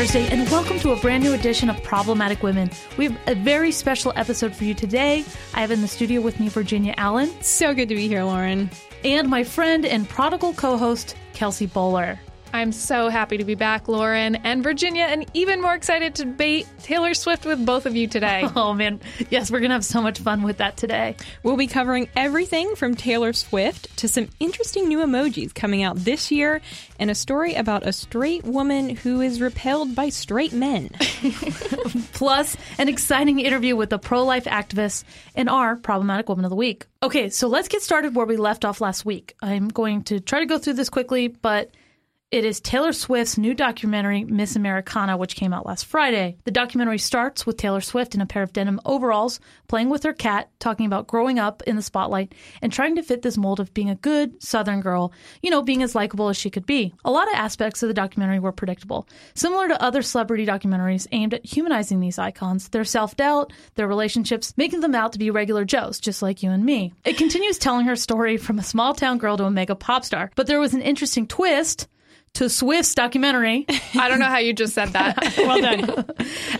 Thursday, and welcome to a brand new edition of Problematic Women. We have a very special episode for you today. I have in the studio with me Virginia Allen. So good to be here, Lauren. And my friend and prodigal co host, Kelsey Bolar. I'm so happy to be back, Lauren and Virginia, and even more excited to debate Taylor Swift with both of you today. Oh, man. Yes, we're going to have so much fun with that today. We'll be covering everything from Taylor Swift to some interesting new emojis coming out this year and a story about a straight woman who is repelled by straight men. Plus, an exciting interview with a pro life activist and our problematic woman of the week. Okay, so let's get started where we left off last week. I'm going to try to go through this quickly, but it is Taylor Swift's new documentary, Miss Americana, which came out last Friday. The documentary starts with Taylor Swift in a pair of denim overalls, playing with her cat, talking about growing up in the spotlight and trying to fit this mold of being a good Southern girl, you know, being as likable as she could be. A lot of aspects of the documentary were predictable. Similar to other celebrity documentaries aimed at humanizing these icons, their self doubt, their relationships, making them out to be regular Joes, just like you and me. It continues telling her story from a small town girl to a mega pop star, but there was an interesting twist to Swift's documentary. I don't know how you just said that. well done.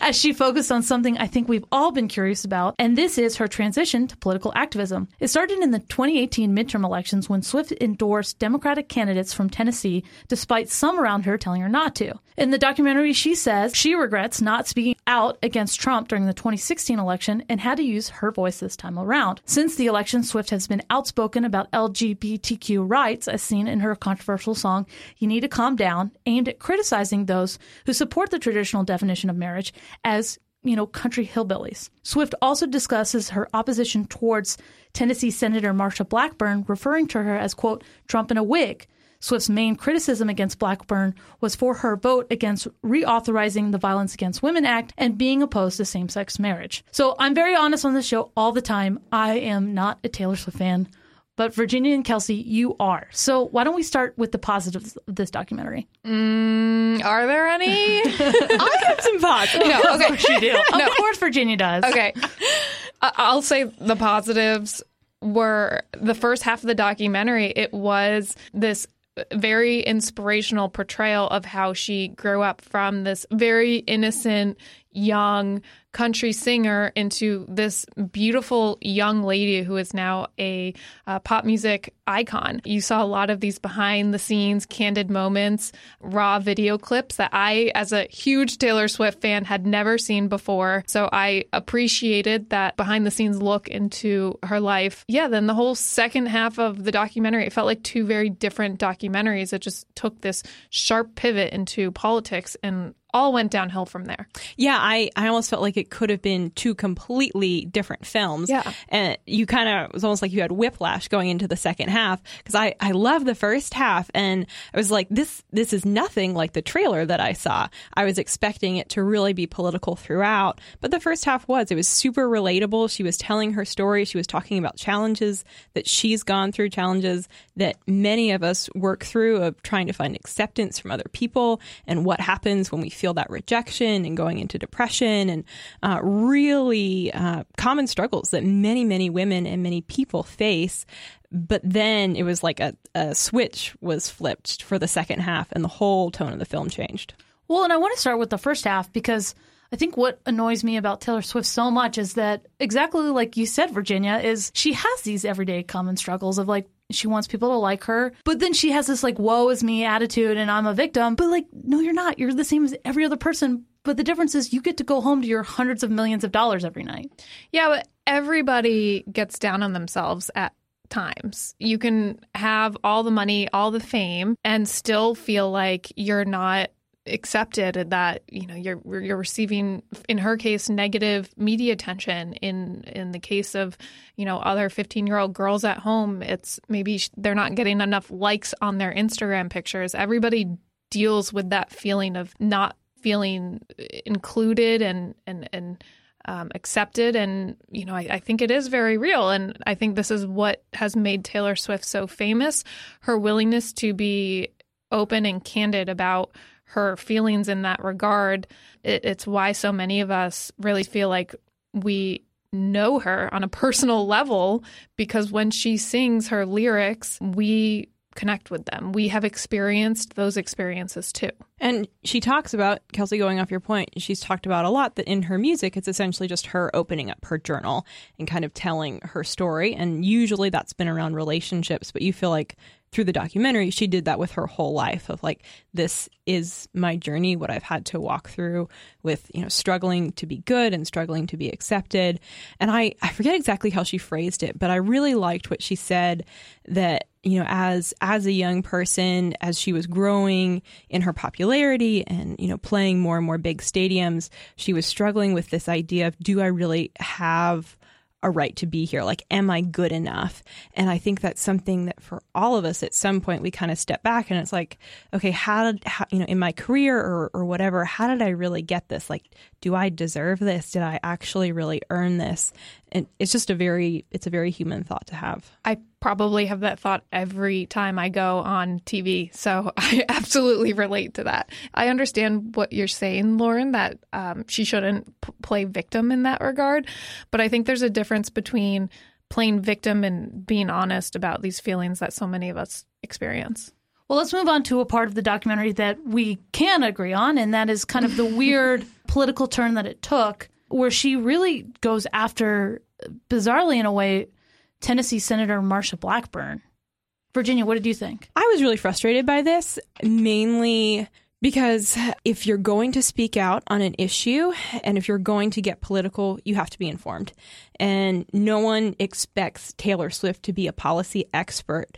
As she focused on something I think we've all been curious about, and this is her transition to political activism. It started in the 2018 midterm elections when Swift endorsed Democratic candidates from Tennessee, despite some around her telling her not to. In the documentary, she says she regrets not speaking out against Trump during the 2016 election and had to use her voice this time around. Since the election, Swift has been outspoken about LGBTQ rights, as seen in her controversial song, You Need to Calm Down, aimed at criticizing those who support the traditional definition of marriage as you know, country hillbillies. Swift also discusses her opposition towards Tennessee Senator Marsha Blackburn, referring to her as, quote, Trump in a wig. Swift's main criticism against Blackburn was for her vote against reauthorizing the Violence Against Women Act and being opposed to same sex marriage. So I'm very honest on this show all the time. I am not a Taylor Swift fan but Virginia and Kelsey, you are. So why don't we start with the positives of this documentary? Mm, are there any? I have some positives. No, okay. Of course you do. No. Of course Virginia does. Okay. I- I'll say the positives were the first half of the documentary. It was this very inspirational portrayal of how she grew up from this very innocent, young country singer into this beautiful young lady who is now a uh, pop music icon. You saw a lot of these behind the scenes, candid moments, raw video clips that I, as a huge Taylor Swift fan, had never seen before. So I appreciated that behind the scenes look into her life. Yeah, then the whole second half of the documentary, it felt like two very different documentaries. It just took this sharp pivot into politics and all went downhill from there. Yeah, I, I almost felt like it could have been two completely different films. Yeah. And you kind of, it was almost like you had whiplash going into the second half because I, I love the first half and I was like, this, this is nothing like the trailer that I saw. I was expecting it to really be political throughout, but the first half was, it was super relatable. She was telling her story. She was talking about challenges that she's gone through, challenges that many of us work through of trying to find acceptance from other people and what happens when we feel that rejection and going into depression and uh, really uh, common struggles that many, many women and many people face. But then it was like a, a switch was flipped for the second half, and the whole tone of the film changed. Well, and I want to start with the first half because I think what annoys me about Taylor Swift so much is that exactly like you said, Virginia, is she has these everyday common struggles of like she wants people to like her, but then she has this like woe is me attitude and I'm a victim. But like, no, you're not. You're the same as every other person. But the difference is you get to go home to your hundreds of millions of dollars every night. Yeah, but everybody gets down on themselves at times. You can have all the money, all the fame, and still feel like you're not accepted that you know you're you're receiving in her case negative media attention. In in the case of you know other 15 year old girls at home it's maybe they're not getting enough likes on their Instagram pictures. Everybody deals with that feeling of not feeling included and and and um, accepted. And you know I, I think it is very real. And I think this is what has made Taylor Swift so famous her willingness to be open and candid about her feelings in that regard. It, it's why so many of us really feel like we know her on a personal level because when she sings her lyrics, we connect with them. We have experienced those experiences too. And she talks about, Kelsey, going off your point, she's talked about a lot that in her music, it's essentially just her opening up her journal and kind of telling her story. And usually that's been around relationships, but you feel like through the documentary, she did that with her whole life of like, this is my journey, what I've had to walk through with, you know, struggling to be good and struggling to be accepted. And I, I forget exactly how she phrased it, but I really liked what she said that you know as as a young person as she was growing in her popularity and you know playing more and more big stadiums she was struggling with this idea of do i really have a right to be here? Like am i good enough? And i think that's something that for all of us at some point we kind of step back and it's like okay how did how, you know in my career or, or whatever how did i really get this? Like do i deserve this? Did i actually really earn this and it's just a very it's a very human thought to have I probably have that thought every time I go on TV. So I absolutely relate to that. I understand what you're saying, Lauren, that um, she shouldn't p- play victim in that regard. But I think there's a difference between playing victim and being honest about these feelings that so many of us experience. Well, let's move on to a part of the documentary that we can agree on, and that is kind of the weird political turn that it took, where she really goes after, bizarrely in a way, Tennessee Senator Marsha Blackburn. Virginia, what did you think? I was really frustrated by this, mainly because if you're going to speak out on an issue and if you're going to get political, you have to be informed. And no one expects Taylor Swift to be a policy expert.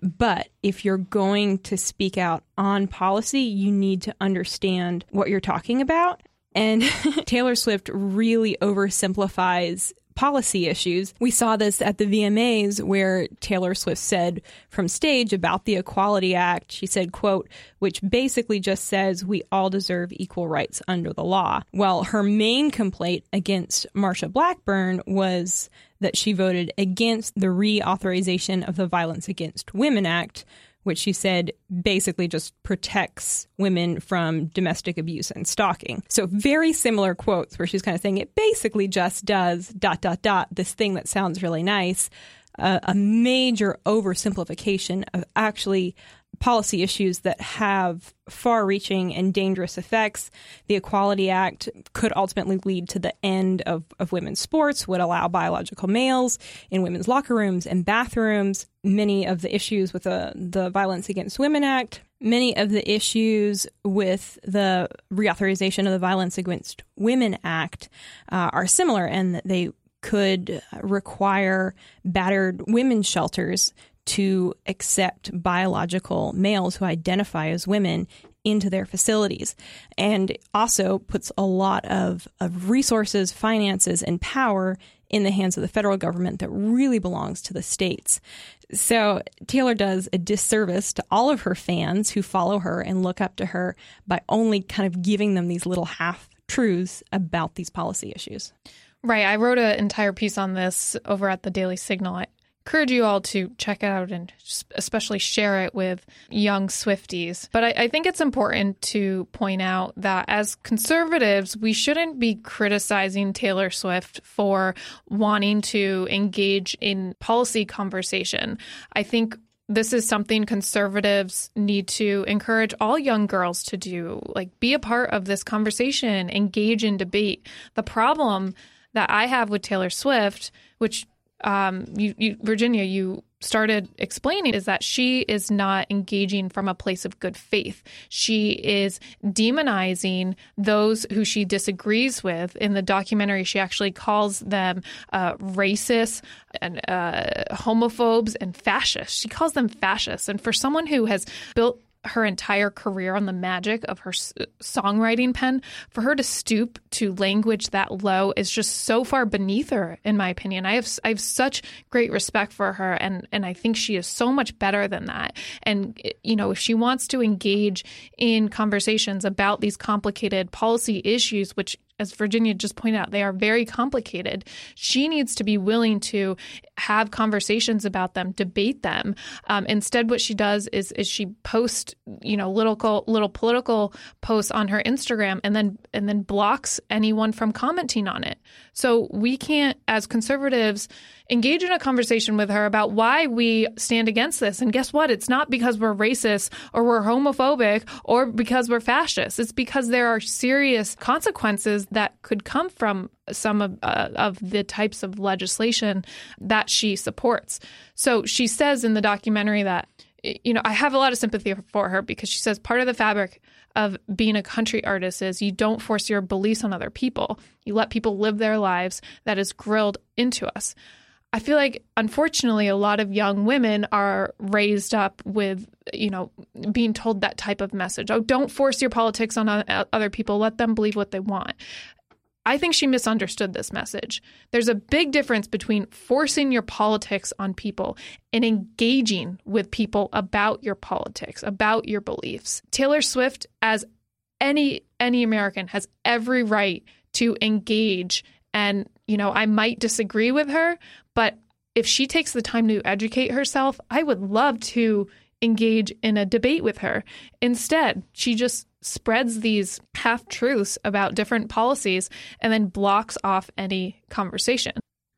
But if you're going to speak out on policy, you need to understand what you're talking about. And Taylor Swift really oversimplifies policy issues. We saw this at the VMAs where Taylor Swift said from stage about the Equality Act, she said, quote, which basically just says we all deserve equal rights under the law. Well, her main complaint against Marsha Blackburn was that she voted against the reauthorization of the Violence Against Women Act, which she said basically just protects women from domestic abuse and stalking. So very similar quotes where she's kind of saying it basically just does dot dot dot this thing that sounds really nice. Uh, a major oversimplification of actually policy issues that have far reaching and dangerous effects. The Equality Act could ultimately lead to the end of, of women's sports, would allow biological males in women's locker rooms and bathrooms. Many of the issues with the, the Violence Against Women Act, many of the issues with the reauthorization of the Violence Against Women Act uh, are similar and that they could require battered women's shelters to accept biological males who identify as women into their facilities and also puts a lot of, of resources, finances, and power in the hands of the federal government that really belongs to the states. So Taylor does a disservice to all of her fans who follow her and look up to her by only kind of giving them these little half truths about these policy issues. Right. I wrote an entire piece on this over at the Daily Signal. Encourage you all to check it out and especially share it with young Swifties. But I, I think it's important to point out that as conservatives, we shouldn't be criticizing Taylor Swift for wanting to engage in policy conversation. I think this is something conservatives need to encourage all young girls to do like be a part of this conversation engage in debate the problem that i have with taylor swift which um, you, you, Virginia, you started explaining is that she is not engaging from a place of good faith. She is demonizing those who she disagrees with. In the documentary, she actually calls them uh, racist and uh, homophobes and fascists. She calls them fascists. And for someone who has built her entire career on the magic of her songwriting pen, for her to stoop to language that low is just so far beneath her, in my opinion. I have I have such great respect for her, and and I think she is so much better than that. And eh, you know, if she wants to engage in conversations about these complicated policy issues, which as Virginia just pointed out, they are very complicated. She needs to be willing to have conversations about them, debate them. Um, instead, what she does is is she posts, you know, little little political posts on her Instagram, and then and then blocks anyone from commenting on it. So we can't, as conservatives, engage in a conversation with her about why we stand against this. And guess what? It's not because we're racist or we're homophobic or because we're fascist. It's because there are serious consequences that could come from some of, uh, of the types of legislation that she supports. So she says in the documentary that, you know, I have a lot of sympathy for her because she says part of the fabric of being a country artist is you don't force your beliefs on other people. You let people live their lives that is grilled into us. I feel like unfortunately a lot of young women are raised up with you know being told that type of message. Oh, don't force your politics on uh, other people. Let them believe what they want. I think she misunderstood this message. There's a big difference between forcing your politics on people and engaging with people about your politics, about your beliefs. Taylor Swift as any any American has every right to engage and you know, I might disagree with her, but if she takes the time to educate herself, I would love to engage in a debate with her. Instead, she just spreads these half truths about different policies and then blocks off any conversation.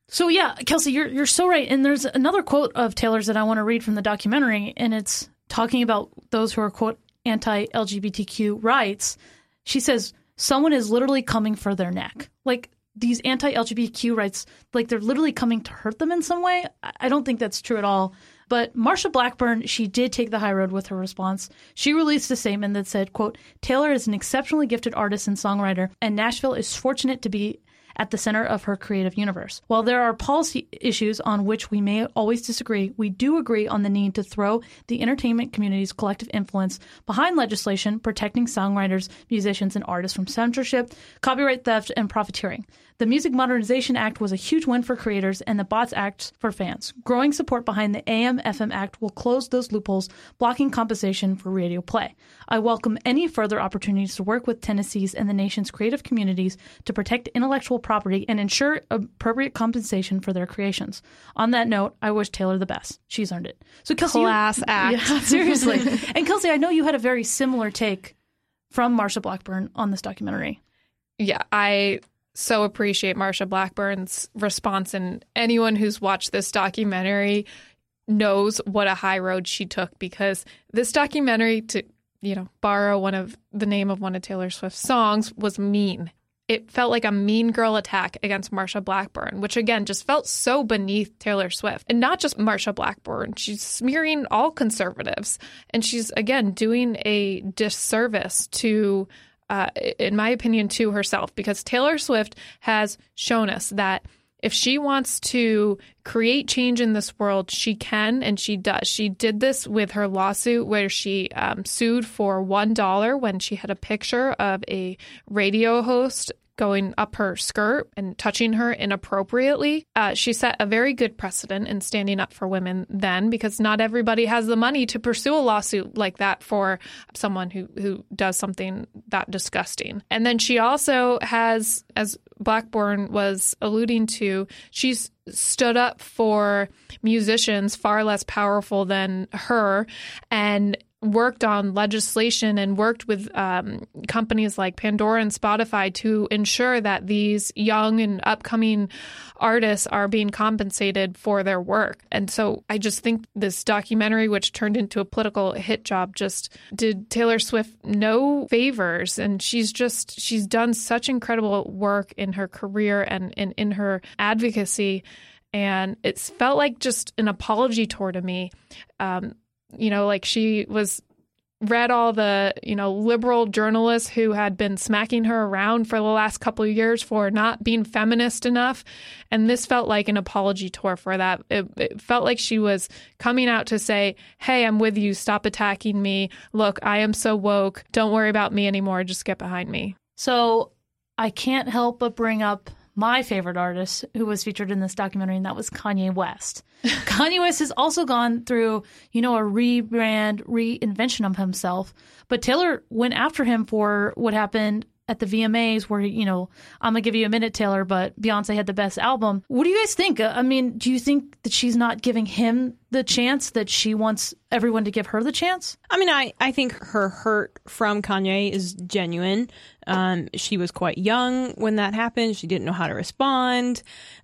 So yeah, Kelsey, you're you're so right. And there's another quote of Taylor's that I want to read from the documentary, and it's talking about those who are quote anti-LGBTQ rights. She says someone is literally coming for their neck. Like these anti-LGBTQ rights, like they're literally coming to hurt them in some way. I don't think that's true at all. But Marsha Blackburn, she did take the high road with her response. She released a statement that said, quote, Taylor is an exceptionally gifted artist and songwriter, and Nashville is fortunate to be at the center of her creative universe. While there are policy issues on which we may always disagree, we do agree on the need to throw the entertainment community's collective influence behind legislation protecting songwriters, musicians, and artists from censorship, copyright theft, and profiteering. The Music Modernization Act was a huge win for creators and the BOTS Act for fans. Growing support behind the AM FM Act will close those loopholes, blocking compensation for radio play. I welcome any further opportunities to work with Tennessee's and the nation's creative communities to protect intellectual property and ensure appropriate compensation for their creations. On that note, I wish Taylor the best. She's earned it. So Kelsey, class act. Yeah, seriously. and Kelsey, I know you had a very similar take from Marsha Blackburn on this documentary. Yeah, I so appreciate Marsha Blackburn's response, and anyone who's watched this documentary knows what a high road she took because this documentary, to you know, borrow one of the name of one of Taylor Swift's songs, was mean. It felt like a mean girl attack against Marsha Blackburn, which again just felt so beneath Taylor Swift. And not just Marsha Blackburn, she's smearing all conservatives. And she's again doing a disservice to uh, in my opinion, to herself because Taylor Swift has shown us that if she wants to create change in this world, she can and she does. She did this with her lawsuit where she um, sued for $1 when she had a picture of a radio host going up her skirt and touching her inappropriately. Uh, she set a very good precedent in standing up for women then because not everybody has the money to pursue a lawsuit like that for someone who, who does something that disgusting. And then she also has, as Blackburn was alluding to, she's stood up for musicians far less powerful than her and worked on legislation and worked with um, companies like Pandora and Spotify to ensure that these young and upcoming artists are being compensated for their work. And so I just think this documentary, which turned into a political hit job, just did Taylor Swift no favors. And she's just, she's done such incredible work in her career and, and in her advocacy and it's felt like just an apology tour to me. Um, you know, like she was read all the, you know, liberal journalists who had been smacking her around for the last couple of years for not being feminist enough. And this felt like an apology tour for that. It, it, felt like she was coming out to say, Hey, I'm with you. Stop attacking me. Look, I am so woke. Don't worry about me anymore. Just get behind me. So I can't help but bring up my favorite artist who was featured in this documentary, and that was Kanye West. Kanye West has also gone through, you know, a rebrand, reinvention of himself. But Taylor went after him for what happened at the VMAs where, you know, I'm going to give you a minute, Taylor, but Beyonce had the best album. What do you guys think? I mean, do you think that she's not giving him the chance that she wants everyone to give her the chance? I mean, I, I think her hurt from Kanye is genuine. Um, she was quite young when that happened. She didn't know how to respond.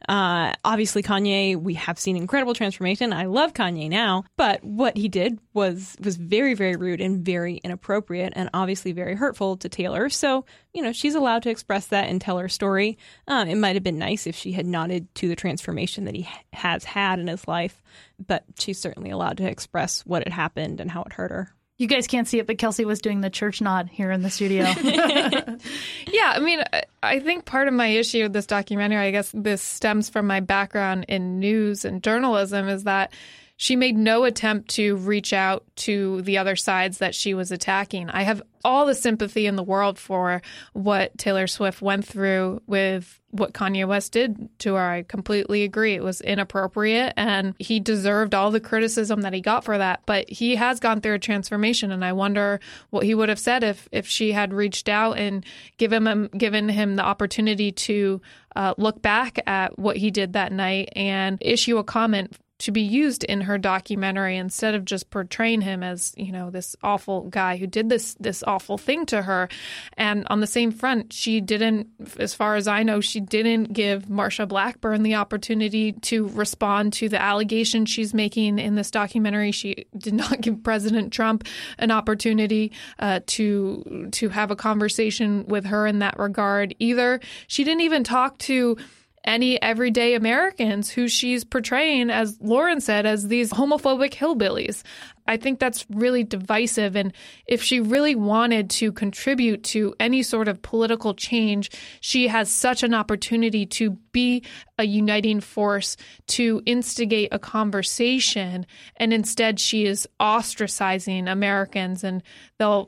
Uh, obviously, Kanye, we have seen incredible transformation. I love Kanye now, but what he did was was very, very rude and very inappropriate, and obviously very hurtful to Taylor. So, you know, she's allowed to express that and tell her story. Um, it might have been nice if she had nodded to the transformation that he has had in his life, but she's certainly allowed to express what had happened and how it hurt her. You guys can't see it, but Kelsey was doing the church nod here in the studio. yeah, I mean, I think part of my issue with this documentary, I guess this stems from my background in news and journalism, is that she made no attempt to reach out to the other sides that she was attacking. I have all the sympathy in the world for what Taylor Swift went through with what Kanye West did to her. I completely agree. It was inappropriate and he deserved all the criticism that he got for that. But he has gone through a transformation and I wonder what he would have said if if she had reached out and given him given him the opportunity to uh, look back at what he did that night and issue a comment to be used in her documentary instead of just portraying him as you know this awful guy who did this this awful thing to her. And on the same front she didn't as far as i know she didn't give marsha blackburn the opportunity to respond to the allegation she's making in this documentary. She did not give president trump an opportunity uh, to to have a conversation with her in that regard either. She didn't even talk to any everyday Americans who she's portraying, as Lauren said, as these homophobic hillbillies. I think that's really divisive. And if she really wanted to contribute to any sort of political change, she has such an opportunity to be a uniting force, to instigate a conversation. And instead, she is ostracizing Americans. And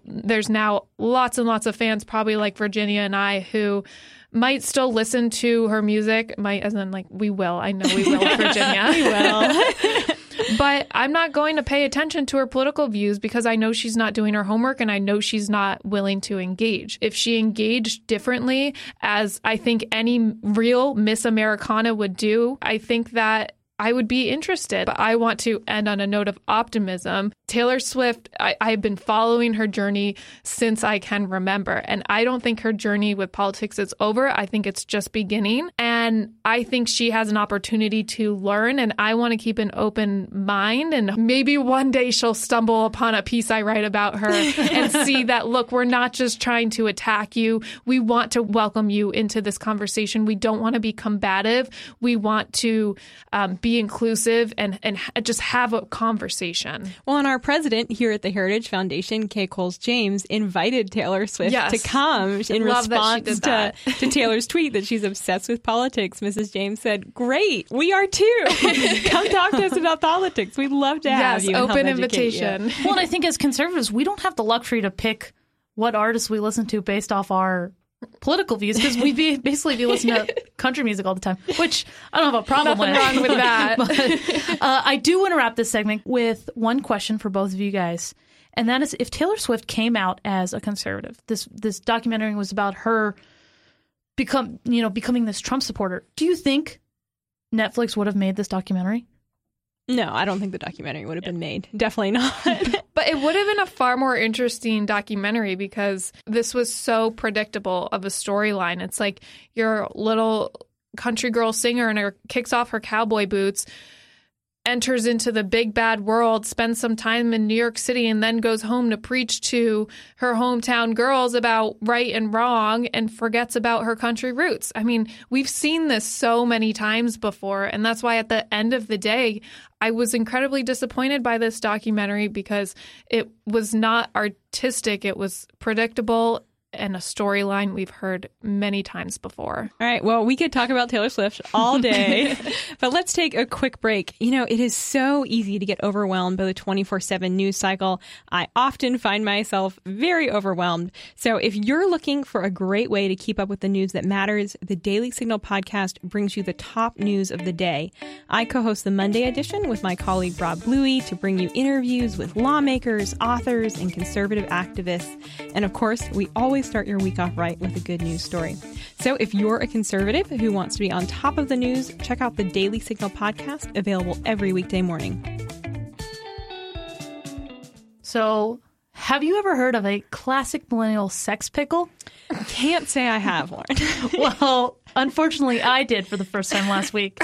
there's now lots and lots of fans, probably like Virginia and I, who might still listen to her music. Might as in like we will. I know we will, Virginia. we will. but I'm not going to pay attention to her political views because I know she's not doing her homework and I know she's not willing to engage. If she engaged differently, as I think any real Miss Americana would do, I think that I would be interested. But I want to end on a note of optimism. Taylor Swift, I, have been following her journey since I can remember. And I don't think her journey with politics is over. I think it's just beginning. And I think she has an opportunity to learn. And I want to keep an open mind. And maybe one day she'll stumble upon a piece I write about her and see that, look, we're not just trying to attack you. We want to welcome you into this conversation. We don't want to be combative. We want to um, be inclusive and and just have a conversation. Well, and our president here at the Heritage Foundation, Kay Coles James, invited Taylor Swift yes. to come in response to, to Taylor's tweet that she's obsessed with politics. Mrs. James said, "Great, we are too. come talk to us about politics. We'd love to have you. yes, you. Open invitation. well, and I think as conservatives, we don't have the luxury to pick what artists we listen to based off our political views because we be, basically be listening to country music all the time, which I don't have a problem with. wrong with that. but, uh, I do want to wrap this segment with one question for both of you guys, and that is: if Taylor Swift came out as a conservative, this this documentary was about her become you know becoming this Trump supporter. Do you think Netflix would have made this documentary? No, I don't think the documentary would have been made. Definitely not. but it would have been a far more interesting documentary because this was so predictable of a storyline. It's like your little country girl singer and her kicks off her cowboy boots enters into the big bad world, spends some time in New York City, and then goes home to preach to her hometown girls about right and wrong and forgets about her country roots. I mean, we've seen this so many times before. And that's why at the end of the day, I was incredibly disappointed by this documentary because it was not artistic, it was predictable and a storyline we've heard many times before. All right. Well, we could talk about Taylor Swift all day, but let's take a quick break. You know, it is so easy to get overwhelmed by the 24 7 news cycle. I often find myself very overwhelmed. So if you're looking for a great way to keep up with the news that matters, the Daily Signal podcast brings you the top news of the day. I co host the Monday edition with my colleague Rob Bluey to bring you interviews with lawmakers, authors, and conservative activists. And of course, we always always start your week off right with a good news story. So if you're a conservative who wants to be on top of the news, check out the Daily Signal podcast, available every weekday morning. So, have you ever heard of a classic millennial sex pickle? Can't say I have, Lauren. well, unfortunately, I did for the first time last week,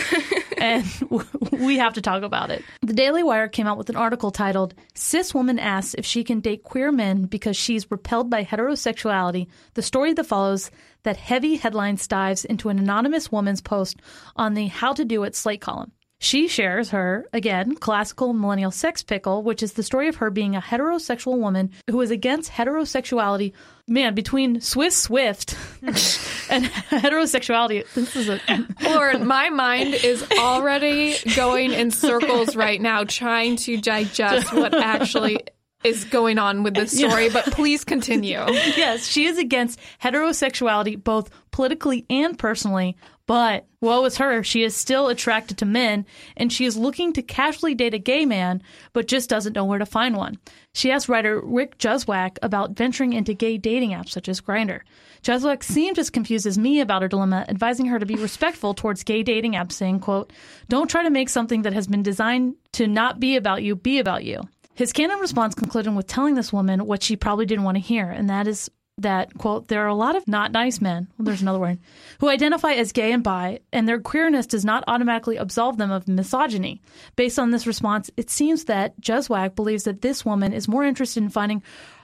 and we have to talk about it. The Daily Wire came out with an article titled Cis Woman Asks If She Can Date Queer Men Because She's Repelled by Heterosexuality. The story that follows that heavy headlines dives into an anonymous woman's post on the How to Do It Slate column. She shares her, again, classical millennial sex pickle, which is the story of her being a heterosexual woman who is against heterosexuality. Man, between Swiss Swift and heterosexuality, this is a. Lauren, my mind is already going in circles right now, trying to digest what actually is going on with this story, but please continue. yes, she is against heterosexuality, both politically and personally. But woe is her, she is still attracted to men, and she is looking to casually date a gay man, but just doesn't know where to find one. She asked writer Rick Juzwiak about venturing into gay dating apps such as Grindr. Juzwiak seemed as confused as me about her dilemma, advising her to be respectful towards gay dating apps, saying, quote, Don't try to make something that has been designed to not be about you be about you. His candid response concluded with telling this woman what she probably didn't want to hear, and that is that, quote, there are a lot of not nice men, well, there's another word, who identify as gay and bi, and their queerness does not automatically absolve them of misogyny. Based on this response, it seems that Juzwiak believes that this woman is more interested in finding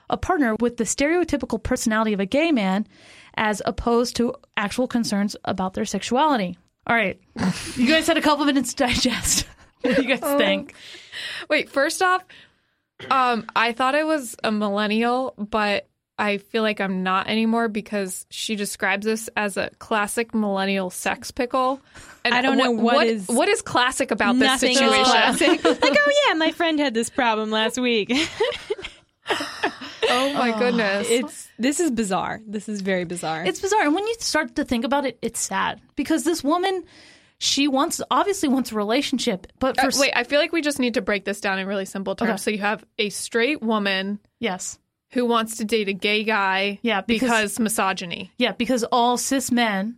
a partner with the stereotypical personality of a gay man as opposed to actual concerns about their sexuality. All right. You guys had a couple minutes to digest. what do you guys um, think? Wait, first off, um, I thought it was a millennial, but I feel like I'm not anymore because she describes this as a classic millennial sex pickle. And I don't know what what is- what is classic about this Nothing is situation. classic. like, oh yeah, my friend had this problem last week. Oh my goodness. it's this is bizarre. This is very bizarre. It's bizarre. And when you start to think about it, it's sad because this woman, she wants, obviously wants a relationship, but for Uh, wait, I feel like we just need to break this down in really simple terms. Okay. So you have a straight woman yes. who wants to date a gay guy Yeah, because- because misogyny. Yeah, because all cis men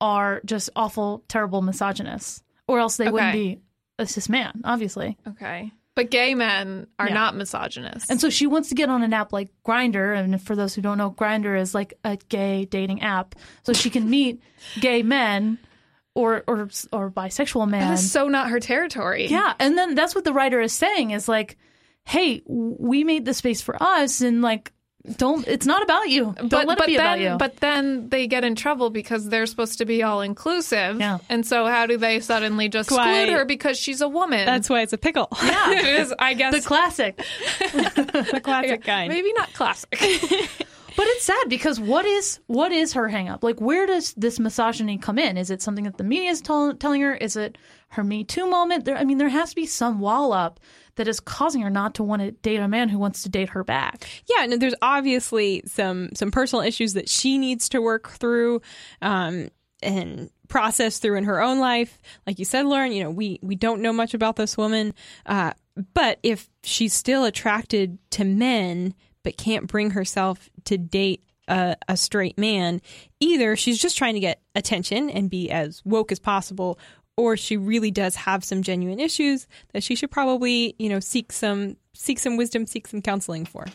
are just awful, terrible misogynists, or else they wouldn't be a cis man, obviously. Okay. But gay men are Yeah. not misogynists. And so she wants to get on an app like Grindr, and for those who don't know, Grindr is like a gay dating app, so she can meet gay men or or or bisexual men. that is so not her territory. Yeah, and then that's what the writer is saying is like, hey, we made the space for us, and like, don't. It's not about you. Don't but let but it be then about you. but then they get in trouble because they're supposed to be all inclusive. Yeah. And so how do they suddenly just Why- exclude her because she's a woman? That's why it's a pickle. yeah, it is, I guess. the classic. the classic kind. Maybe not classic. But it's sad because what is what is her hang up? Like, where does this misogyny come in? Is it something that the media is tell- telling her? Is it her Me Too moment? There, I mean, there has to be some wall up that is causing her not to want to date a man who wants to date her back. yeah, and there's obviously some some personal issues that she needs to work through um, and process through in her own life. Like you said, Lauren, you know, we we don't know much about this woman, uh, but if she's still attracted to men but can't bring herself to date a, a straight man, either she's just trying to get attention and be as woke as possible. Or she really does have some genuine issues that she should probably, you know, seek some seek some wisdom, seek some counseling for.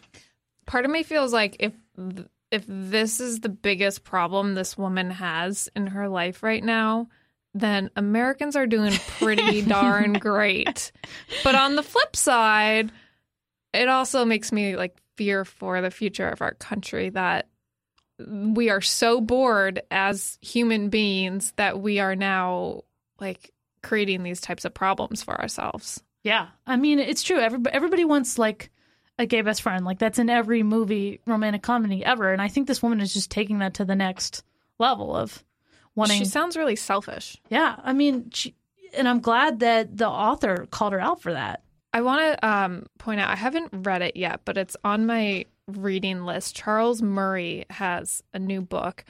Part of me feels like if if this is the biggest problem this woman has in her life right now, then Americans are doing pretty darn great. But on the flip side, it also makes me like fear for the future of our country that we are so bored as human beings that we are now like creating these types of problems for ourselves. Yeah, I mean, it's true. Everybody, everybody wants like a gay best friend. Like that's in every movie, romantic comedy ever. And I think this woman is just taking that to the next level of wanting. She sounds really selfish. yeah, I mean, she, and I'm glad that the author called her out for that. I want to um, point out I haven't read it yet, but it's on my reading list. Charles Murray has a new book.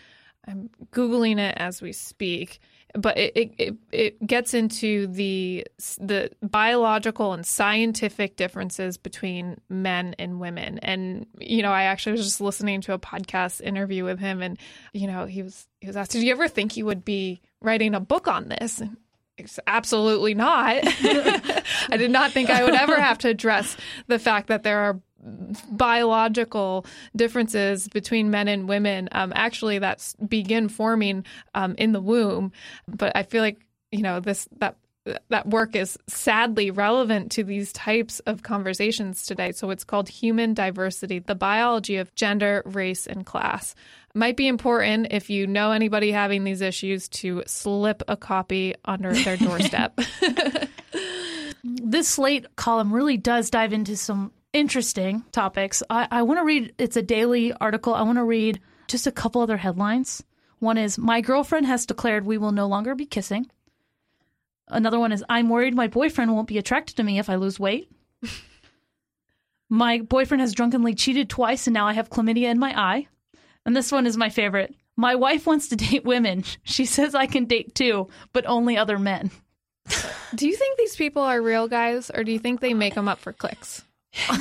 I'm googling it as we speak, but it, it, it, gets into the the biological and scientific differences between men and women. And you know, I actually was just listening to a podcast interview with him, and you know, he was he was asked, "Did you ever think you would be writing a book on this?" And absolutely not. I did not think I would ever have to address the fact that there are biological differences between men and women um, actually that begin forming um, in the womb. But I feel like you know this that that work is sadly relevant to these types of conversations today. So it's called Human Diversity, the biology of gender, race, and class. Might be important if you know anybody having these issues to slip a copy under their doorstep. this Slate column really does dive into some interesting topics. I, I want to read, it's a daily article. I want to read just a couple other headlines. One is My girlfriend has declared we will no longer be kissing. Another one is I'm worried my boyfriend won't be attracted to me if I lose weight. my boyfriend has drunkenly cheated twice and now I have chlamydia in my eye. And this one is my favorite. My wife wants to date women. She says I can date too, but only other men. do you think these people are real guys or do you think they make them up for clicks?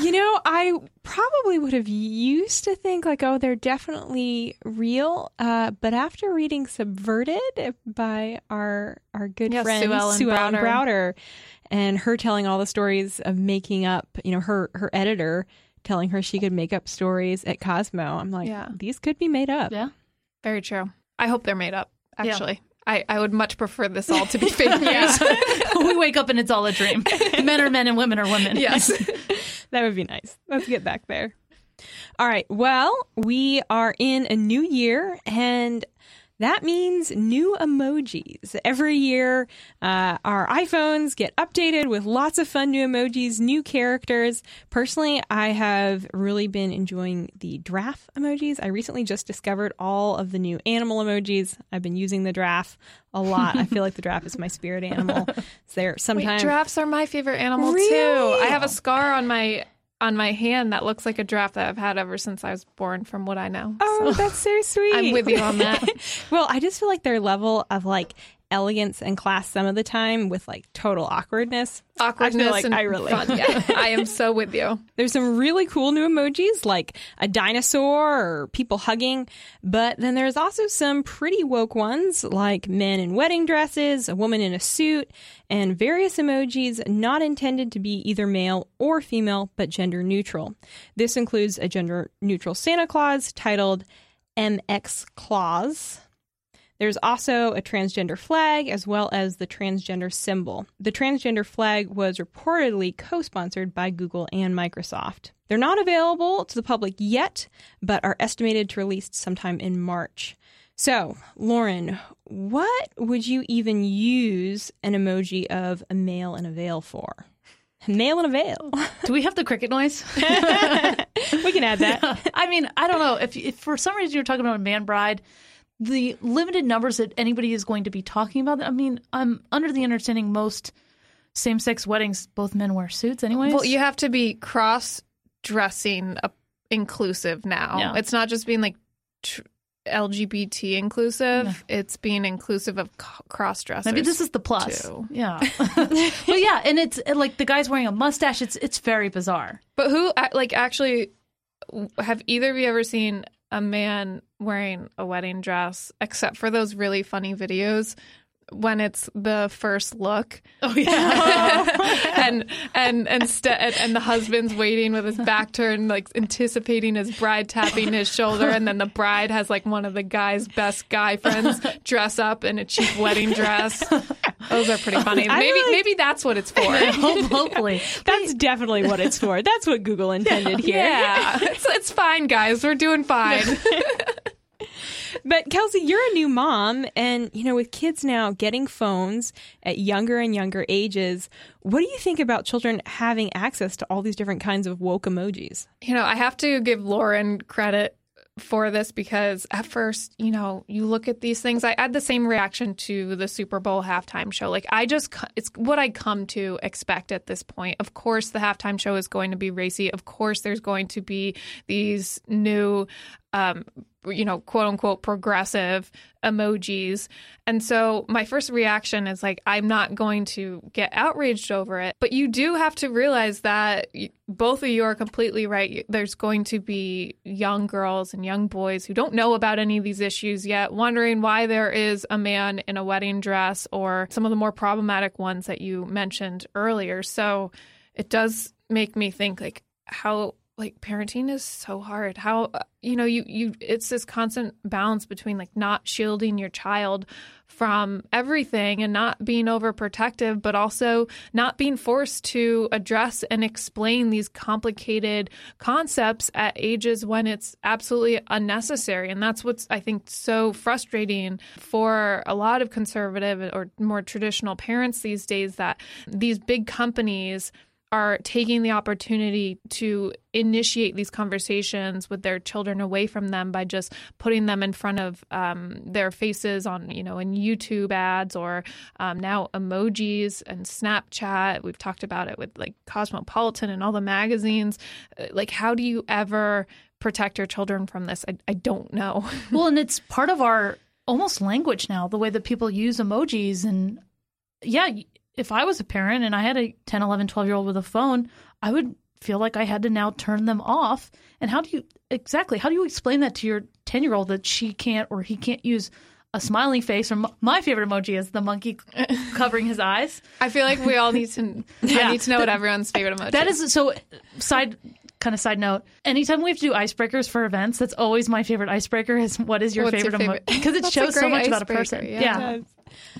You know, I probably would have used to think like, oh, they're definitely real. Uh, but after reading "Subverted" by our our good Yeah, friend Sue Ellen Sue Ellen Browder. Browder, and her telling all the stories of making up, you know, her her editor telling her she could make up stories at Cosmo. I'm like, Yeah. these could be made up. Yeah. Very true. I hope they're made up, Yeah. actually. I, I would much prefer this all to be fake news. we wake up and it's all a dream. Men are men and women are women. yes. That would be nice. Let's get back there. All right. Well, we are in a new year, and that means new emojis. Every year, uh, our iPhones get updated with lots of fun new emojis, new characters. Personally, I have really been enjoying the giraffe emojis. I recently just discovered all of the new animal emojis. I've been using the giraffe a lot. I feel like the giraffe is my spirit animal. They're Wait, sometimes. giraffes are my favorite animal too. I have a scar on my on my hand that looks like a giraffe that I've had ever since I was born, from what I know. Oh, that's so sweet. I'm with you on that. well, I just feel like their level of like elegance and class some of the time with like total awkwardness. Awkwardness like and I relate. fun. Yeah, I am so with you. There's some really cool new emojis like a dinosaur or people hugging, but then there's also some pretty woke ones like men in wedding dresses, a woman in a suit, and various emojis not intended to be either male or female but gender neutral. This includes a gender neutral Santa Claus titled MX Claus. There's also a transgender flag as well as the transgender symbol. The transgender flag was reportedly co sponsored by Google and Microsoft. They're not available to the public yet, but are estimated to release sometime in March. So, Lauren, what would you even use an emoji of a male in a veil for? A male in a veil. Do we have the cricket noise? we can add that. I mean, I don't know. If, if for some reason you're talking about a man bride, the limited numbers that anybody is going to be talking about, I mean, I'm under the understanding most same sex weddings, both men wear suits anyways. Well, you have to be cross dressing uh, inclusive now. Yeah. It's not just being like tr- LGBT inclusive. It's being inclusive of cross dressers. Maybe this is the plus. too. Yeah. but yeah, and it's like the guy's wearing a mustache. It's it's very bizarre. But who like actually have either of you ever seen a man wearing a wedding dress except for those really funny videos when it's the first look Oh yeah. and and and, st- and and the husband's waiting with his back turned like anticipating his bride tapping his shoulder and then the bride has like one of the guy's best guy friends dress up in a cheap wedding dress those are pretty funny I maybe like- maybe that's what it's for Hopefully. That's definitely what it's for. That's what Google intended here. yeah it's, it's fine guys we're doing fine But Kelsey, you're a new mom, and you know, with kids now getting phones at younger and younger ages, what do you think about children having access to all these different kinds of woke emojis? You know, I have to give Lauren credit for this because at first, you know, you look at these things. I had the same reaction to the Super Bowl halftime show. Like, I just, it's what I come to expect at this point. Of course, the halftime show is going to be racy. Of course, there's going to be these new, um, you know, quote unquote progressive emojis. And so my first reaction is like, I'm not going to get outraged over it. But you do have to realize that both of you are completely right. There's going to be young girls and young boys who don't know about any of these issues yet, wondering why there is a man in a wedding dress or some of the more problematic ones that you mentioned earlier. So it does make me think like how like parenting is so hard. How uh, you know you you it's this constant balance between like not shielding your child from everything and not being overprotective but also not being forced to address and explain these complicated concepts at ages when it's absolutely unnecessary. And that's what's i think so frustrating for a lot of conservative or more traditional parents these days that these big companies are taking the opportunity to initiate these conversations with their children away from them by just putting them in front of um, their faces on, you know, in YouTube ads or um, now emojis and Snapchat. We've talked about it with like Cosmopolitan and all the magazines. Uh, like, how do you ever protect your children from this? I, I don't know. well, and it's part of our almost language now, the way that people use emojis and yeah, if I was a parent and I had a 10, 11, 12 year old with a phone, I would feel like I had to now turn them off. And how do you exactly, how do you explain that to your 10 year old that she can't or he can't use a smiling face or my favorite emoji is the monkey covering his eyes. I feel like we all need to yeah. I need to know what everyone's favorite emoji. Is. That is so side kind of side note. Anytime we have to do icebreakers for events, that's always my favorite icebreaker is what is your What's favorite emoji because it shows so much about a person. Yeah. yeah.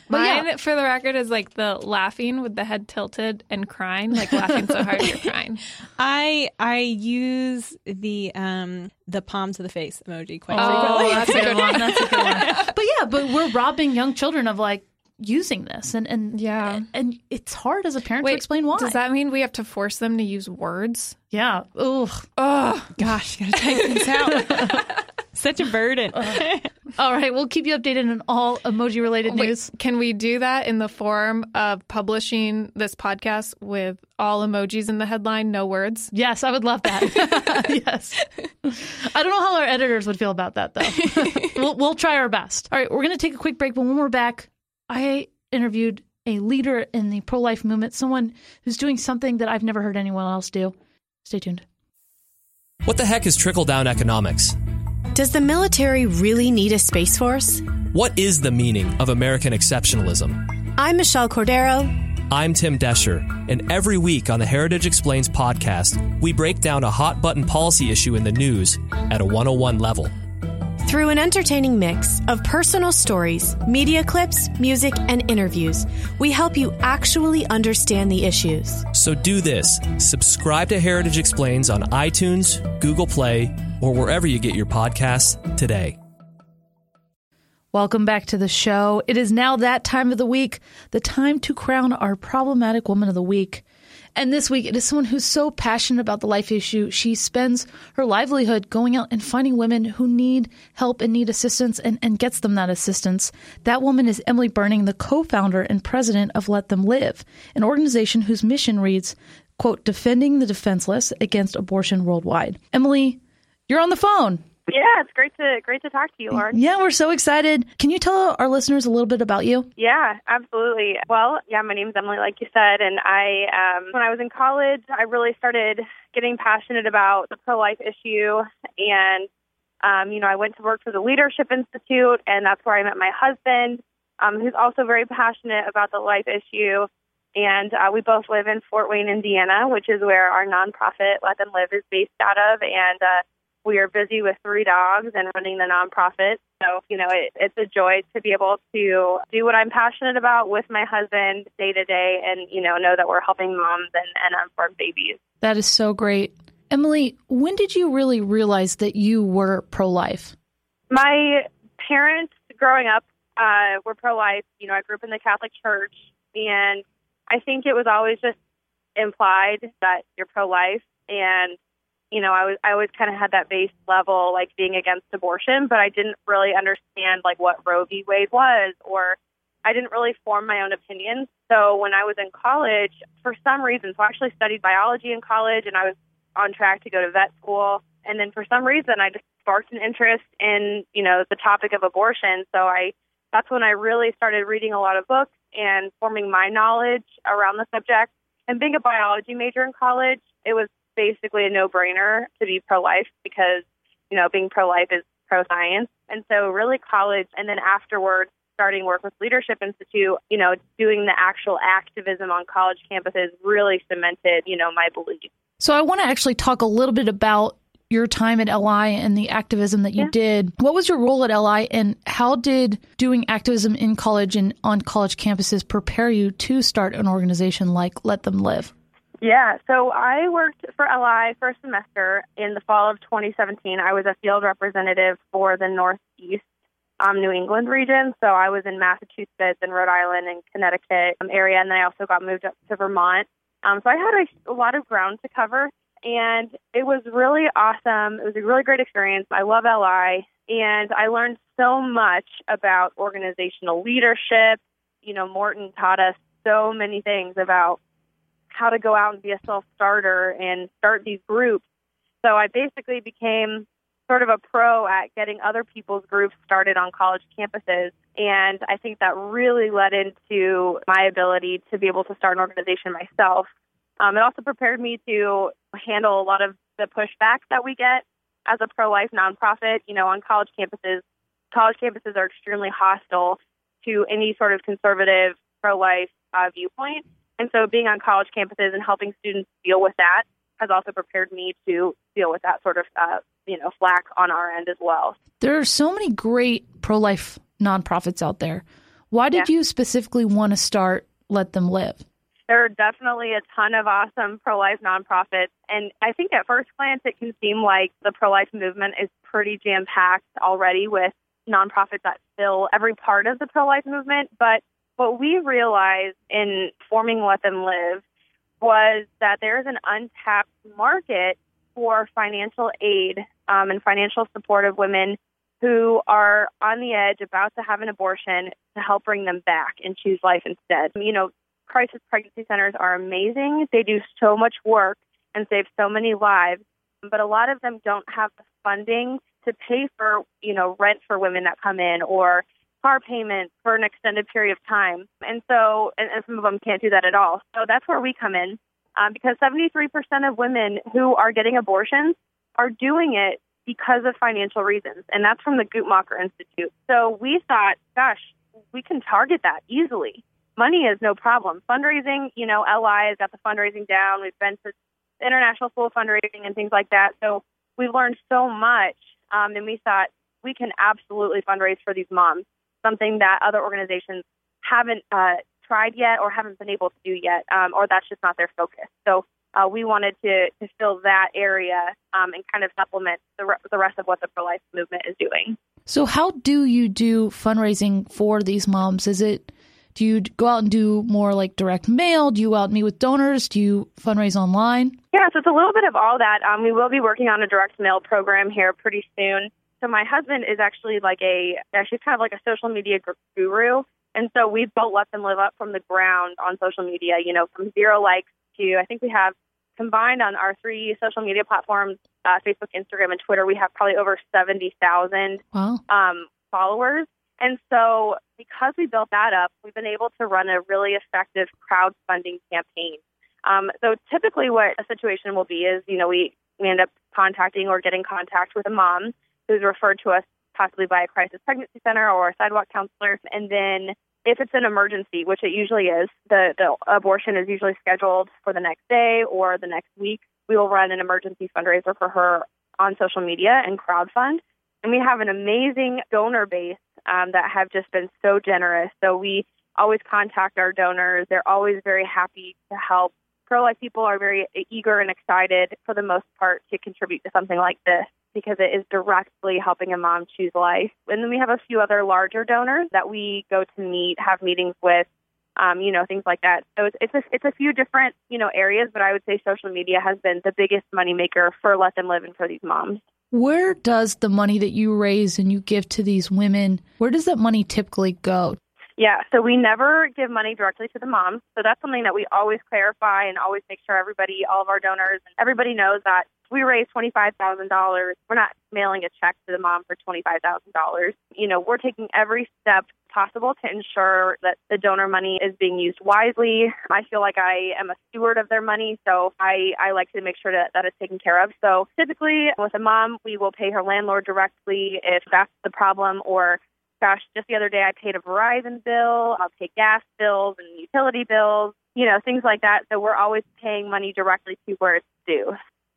But Mine, yeah. for the record, is like the laughing with the head tilted and crying, like laughing so hard you're crying. I I use the um the palms of the face emoji quite oh, frequently. that's a good one. That's a good one. But yeah, but we're robbing young children of like using this and and yeah. and it's hard as a parent Wait, to explain why. does that mean we have to force them to use words? Yeah. Ugh. Oh gosh gotta take things out. Such a burden. Uh, all right we'll keep you updated on all emoji related news. can we do that in the form of publishing this podcast with all emojis in the headline no words? Yes i would love that. Yes. I don't know how our editors would feel about that though. We'll, we'll try our best. All right we're going to take a quick break. But when we're back I interviewed a leader in the pro life movement, someone who's doing something that I've never heard anyone else do. Stay tuned. What the heck is trickle down economics? Does the military really need a space force? What is the meaning of American exceptionalism? I'm Michelle Cordero. I'm Tim Doescher, and every week on the Heritage Explains podcast, we break down a hot button policy issue in the news at a 101 level. Through an entertaining mix of personal stories, media clips, music, and interviews, we help you actually understand the issues. So do this subscribe to Heritage Explains on iTunes, Google Play, or wherever you get your podcasts today. Welcome back to the show. It is now that time of the week, the time to crown our problematic woman of the week. And this week, it is someone who's so passionate about the life issue. She spends her livelihood going out and finding women who need help and need assistance and, and gets them that assistance. That woman is Emily Berning, the co founder and president of Let Them Live, an organization whose mission reads, quote, defending the defenseless against abortion worldwide. Emily, you're on the phone. Yeah, it's great to great to talk to you, Lauren. Yeah, we're so excited. Can you tell our listeners a little bit about you? Yeah, absolutely. Well, yeah, my name's Emily, like you said, and I um, when I was in college, I really started getting passionate about the pro life issue, and um, you know, I went to work for the Leadership Institute, and that's where I met my husband, um, who's also very passionate about the life issue. And uh, we both live in Fort Wayne, Indiana, which is where our nonprofit Let Them Live is based out of, and uh, we are busy with three dogs and running the nonprofit. So, you know, it, it's a joy to be able to do what I'm passionate about with my husband day to day and, you know, know that we're helping moms and, and unborn babies. That is so great. Emily, when did you really realize that you were pro life? My parents growing up uh, were pro life. You know, I grew up in the Catholic Church, and I think it was always just implied that you're pro life. And you know, I was I always kind of had that base level like being against abortion, but I didn't really understand like what Roe v. Wade was, or I didn't really form my own opinions. So when I was in college, for some reason, so I actually studied biology in college, and I was on track to go to vet school. And then for some reason, I just sparked an interest in, you know, the topic of abortion. So I that's when I really started reading a lot of books and forming my knowledge around the subject. And being a biology major in college, it was basically a no-brainer to be pro-life because, you know, being pro-life is pro-science. And so really college and then afterwards starting work with Leadership Institute, you know, doing the actual activism on college campuses really cemented, you know, my belief. So I want to actually talk a little bit about your time at LI and the activism that you yeah. did. What was your role at LI and how did doing activism in college and on college campuses prepare you to start an organization like Let Them Live? Yeah, so I worked for LI for a semester in the fall of 2017. I was a field representative for the Northeast um, New England region. So I was in Massachusetts and Rhode Island and Connecticut um, area, and then I also got moved up to Vermont. Um, so I had a, a lot of ground to cover, and it was really awesome. It was a really great experience. I love LI, and I learned so much about organizational leadership. You know, Morton taught us so many things about how to go out and be a self starter and start these groups. So I basically became sort of a pro at getting other people's groups started on college campuses. And I think that really led into my ability to be able to start an organization myself. Um, it also prepared me to handle a lot of the pushback that we get as a pro life nonprofit. You know, on college campuses, college campuses are extremely hostile to any sort of conservative pro life uh, viewpoint. And so being on college campuses and helping students deal with that has also prepared me to deal with that sort of uh, you know flack on our end as well. There are so many great pro life nonprofits out there. Why did yeah. you specifically want to start Let Them Live? There are definitely a ton of awesome pro life nonprofits. And I think at first glance, it can seem like the pro life movement is pretty jam packed already with nonprofits that fill every part of the pro life movement. But what we realized in forming Let Them Live was that there is an untapped market for financial aid um, and financial support of women who are on the edge about to have an abortion to help bring them back and choose life instead. You know, crisis pregnancy centers are amazing. They do so much work and save so many lives, but a lot of them don't have the funding to pay for, you know, rent for women that come in or car payments for an extended period of time. And so, and, and some of them can't do that at all. So that's where we come in um, because 73% of women who are getting abortions are doing it because of financial reasons, and that's from the Guttmacher Institute. So we thought, gosh, we can target that easily. Money is no problem. Fundraising, you know, LI has got the fundraising down. We've been to international school fundraising and things like that. So we've learned so much, um, and we thought we can absolutely fundraise for these moms, something that other organizations haven't uh, tried yet or haven't been able to do yet, um, or that's just not their focus. So uh, we wanted to, to fill that area um, and kind of supplement the, re- the rest of what the pro life movement is doing. So, how do you do fundraising for these moms? Is it do you go out and do more like direct mail? Do you go out and meet with donors? Do you fundraise online? Yeah, so it's a little bit of all that. Um, we will be working on a direct mail program here pretty soon. So my husband is actually like a, she's kind of like a social media guru. And so we've built Let Them Live Up from the ground on social media, you know, from zero likes to, I think we have combined on our three social media platforms, uh, Facebook, Instagram, and Twitter, we have probably over 70,000 wow. um, followers. And so because we built that up, we've been able to run a really effective crowdfunding campaign. Um, so typically what a situation will be is, you know, we, we end up contacting or getting contact with a mom who's referred to us possibly by a crisis pregnancy center or a sidewalk counselor. And then if it's an emergency, which it usually is, the, the abortion is usually scheduled for the next day or the next week. We will run an emergency fundraiser for her on social media and crowdfund. And we have an amazing donor base um, that have just been so generous. So we always contact our donors. They're always very happy to help. Pro life people are very eager and excited for the most part to contribute to something like this because it is directly helping a mom choose life. And then we have a few other larger donors that we go to meet, have meetings with, um, you know, things like that. So it's it's a, it's a few different you know areas, but I would say social media has been the biggest moneymaker for Let Them Live and for these moms. Where does the money that you raise and you give to these women, where does that money typically go? Yeah, so we never give money directly to the moms. So that's something that we always clarify and always make sure everybody, all of our donors, everybody knows that we raise $25,000. We're not mailing a check to the mom for $25,000. You know, we're taking every step possible to ensure that the donor money is being used wisely. I feel like I am a steward of their money, so I, I like to make sure that that is taken care of. So typically with a mom, we will pay her landlord directly if that's the problem or gosh, just the other day I paid a Verizon bill, I'll pay gas bills and utility bills, you know, things like that. So we're always paying money directly to where it's due.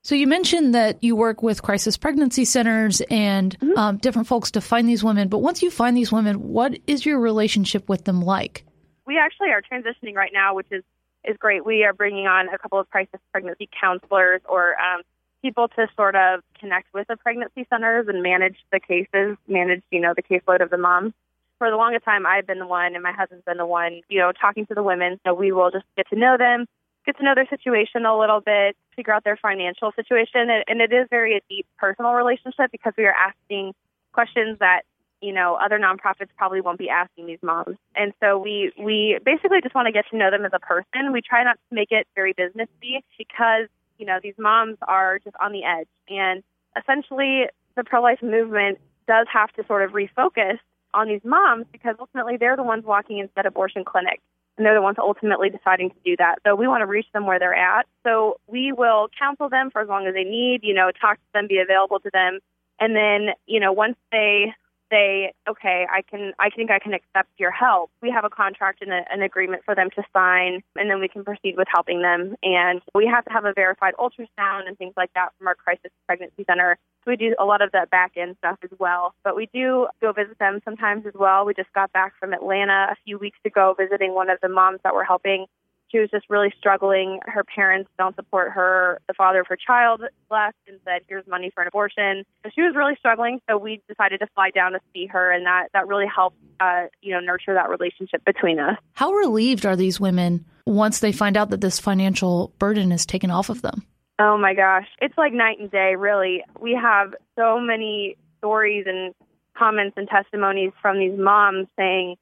So you mentioned that you work with crisis pregnancy centers and mm-hmm. um, different folks to find these women. But once you find these women, what is your relationship with them like? We actually are transitioning right now, which is is great. We are bringing on a couple of crisis pregnancy counselors or um, people to sort of connect with the pregnancy centers and manage the cases, manage you know the caseload of the moms. For the longest time, I've been the one, and my husband's been the one, you know, talking to the women. So we will just get to know them, get to know their situation a little bit, figure out their financial situation. And it is very a deep personal relationship because we are asking questions that, you know, other nonprofits probably won't be asking these moms. And so we, we basically just want to get to know them as a person. We try not to make it very businessy because, you know, these moms are just on the edge. And essentially, the pro life movement does have to sort of refocus on these moms because ultimately they're the ones walking into that abortion clinic and they're the ones ultimately deciding to do that. So we want to reach them where they're at. So we will counsel them for as long as they need, you know, talk to them, be available to them. And then, you know, once they say, okay, I can, I think I can accept your help. We have a contract and a, an agreement for them to sign, and then we can proceed with helping them. And we have to have a verified ultrasound and things like that from our crisis pregnancy center. So we do a lot of that back end stuff as well. But we do go visit them sometimes as well. We just got back from Atlanta a few weeks ago visiting one of the moms that we're helping she was just really struggling. Her parents don't support her. The father of her child left and said, "Here's money for an abortion." So she was really struggling. So we decided to fly down to see her, and that that really helped, uh, you know, nurture that relationship between us. How relieved are these women once they find out that this financial burden is taken off of them? Oh my gosh, it's like night and day. Really, we have so many stories and comments and testimonies from these moms saying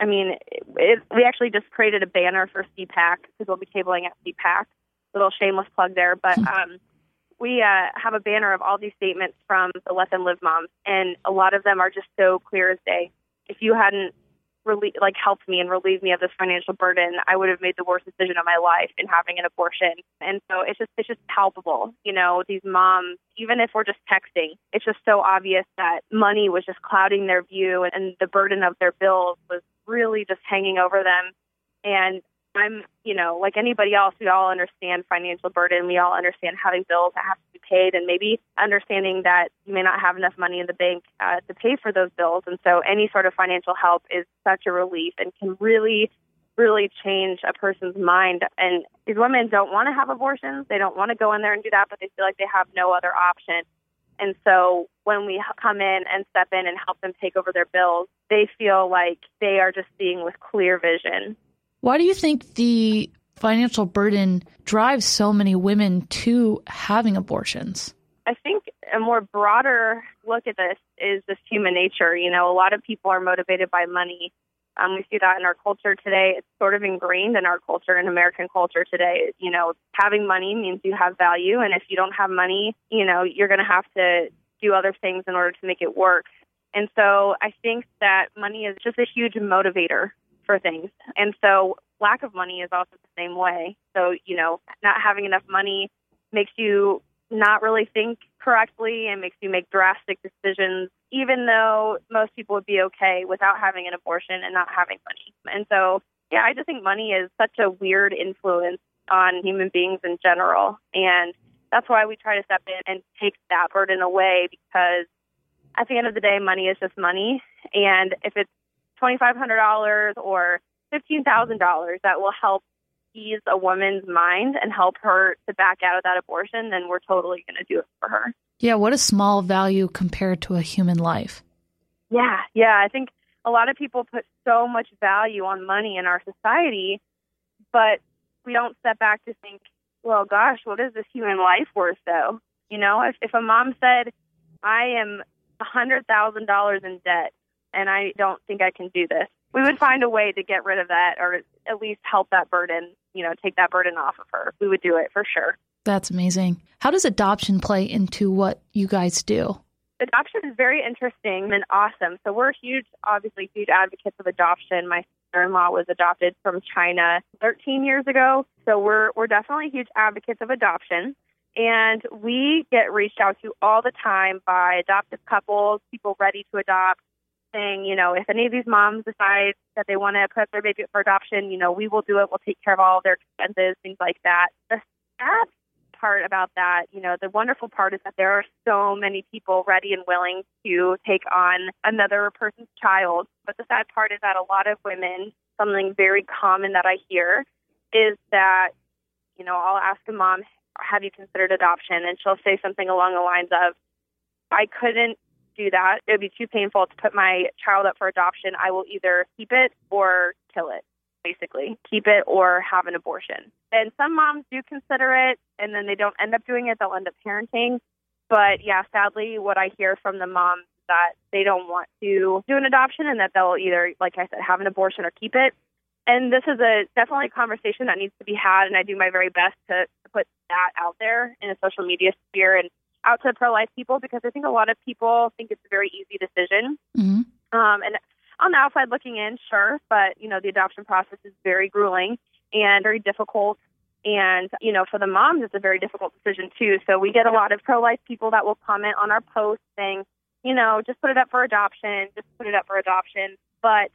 I mean, it, it, we actually just created a banner for CPAC because we'll be tabling at CPAC. Little shameless plug there, but hmm. um, we uh, have a banner of all these statements from the Let Them Live moms, and a lot of them are just so clear as day. If you hadn't really like helped me and relieved me of this financial burden, I would have made the worst decision of my life in having an abortion. And so it's just it's just palpable, you know, these moms, even if we're just texting, it's just so obvious that money was just clouding their view and, and the burden of their bills was really just hanging over them. And I'm, you know, like anybody else, we all understand financial burden. We all understand having bills that have to be paid, and maybe understanding that you may not have enough money in the bank uh, to pay for those bills. And so, any sort of financial help is such a relief and can really, really change a person's mind. And these women don't want to have abortions; they don't want to go in there and do that, but they feel like they have no other option. And so when we come in and step in and help them take over their bills, they feel like they are just seeing with clear vision. Why do you think the financial burden drives so many women to having abortions? I think a more broader look at this is just human nature. You know, a lot of people are motivated by money. Um, we see that in our culture today. It's sort of ingrained in our culture, in American culture today. You know, having money means you have value, and if you don't have money, you know, you're going to have to do other things in order to make it work. And so I think that money is just a huge motivator for things. And so lack of money is also the same way. So, you know, not having enough money makes you not really think correctly and makes you make drastic decisions, even though most people would be okay without having an abortion and not having money. And so, yeah, I just think money is such a weird influence on human beings in general. And that's why we try to step in and take that burden away because at the end of the day, money is just money. And if it's $2,500 or $15,000 that will help ease a woman's mind and help her to back out of that abortion, then we're totally going to do it for her. Yeah, what a small value compared to a human life. Yeah, yeah. I think a lot of people put so much value on money in our society, but we don't step back to think, well, gosh, what is this human life worth, though? You know, if, if a mom said, I am a $100,000 in debt and I don't think I can do this, we would find a way to get rid of that or at least help that burden, you know, take that burden off of her. We would do it for sure. That's amazing. How does adoption play into what you guys do? Adoption is very interesting and awesome. So we're huge, obviously huge advocates of adoption. My sister-in-law was adopted from China 13 years ago, so we're we're definitely huge advocates of adoption. And we get reached out to all the time by adoptive couples, people ready to adopt, saying, you know, if any of these moms decide that they want to put their baby up for adoption, you know, we will do it. We'll take care of all of their expenses, things like that. The sad part about that, you know, the wonderful part is that there are so many people ready and willing to take on another person's child. But the sad part is that a lot of women, something very common that I hear is that, you know, I'll ask a mom, have you considered adoption? And she'll say something along the lines of, I couldn't do that. It would be too painful to put my child up for adoption. I will either keep it or kill it, basically. Keep it or have an abortion. And some moms do consider it, and then they don't end up doing it. They'll end up parenting. But yeah, sadly, what I hear from the moms that they don't want to do an adoption and that they'll either, like I said, have an abortion or keep it. And this is a definitely a conversation that needs to be had, and I do my very best to, to put that out there in a social media sphere and out to pro life people because I think a lot of people think it's a very easy decision. Mm-hmm. Um, and on the outside looking in, sure, but you know the adoption process is very grueling and very difficult. And you know, for the moms, it's a very difficult decision too. So we get a lot of pro life people that will comment on our posts saying, you know, just put it up for adoption, just put it up for adoption. But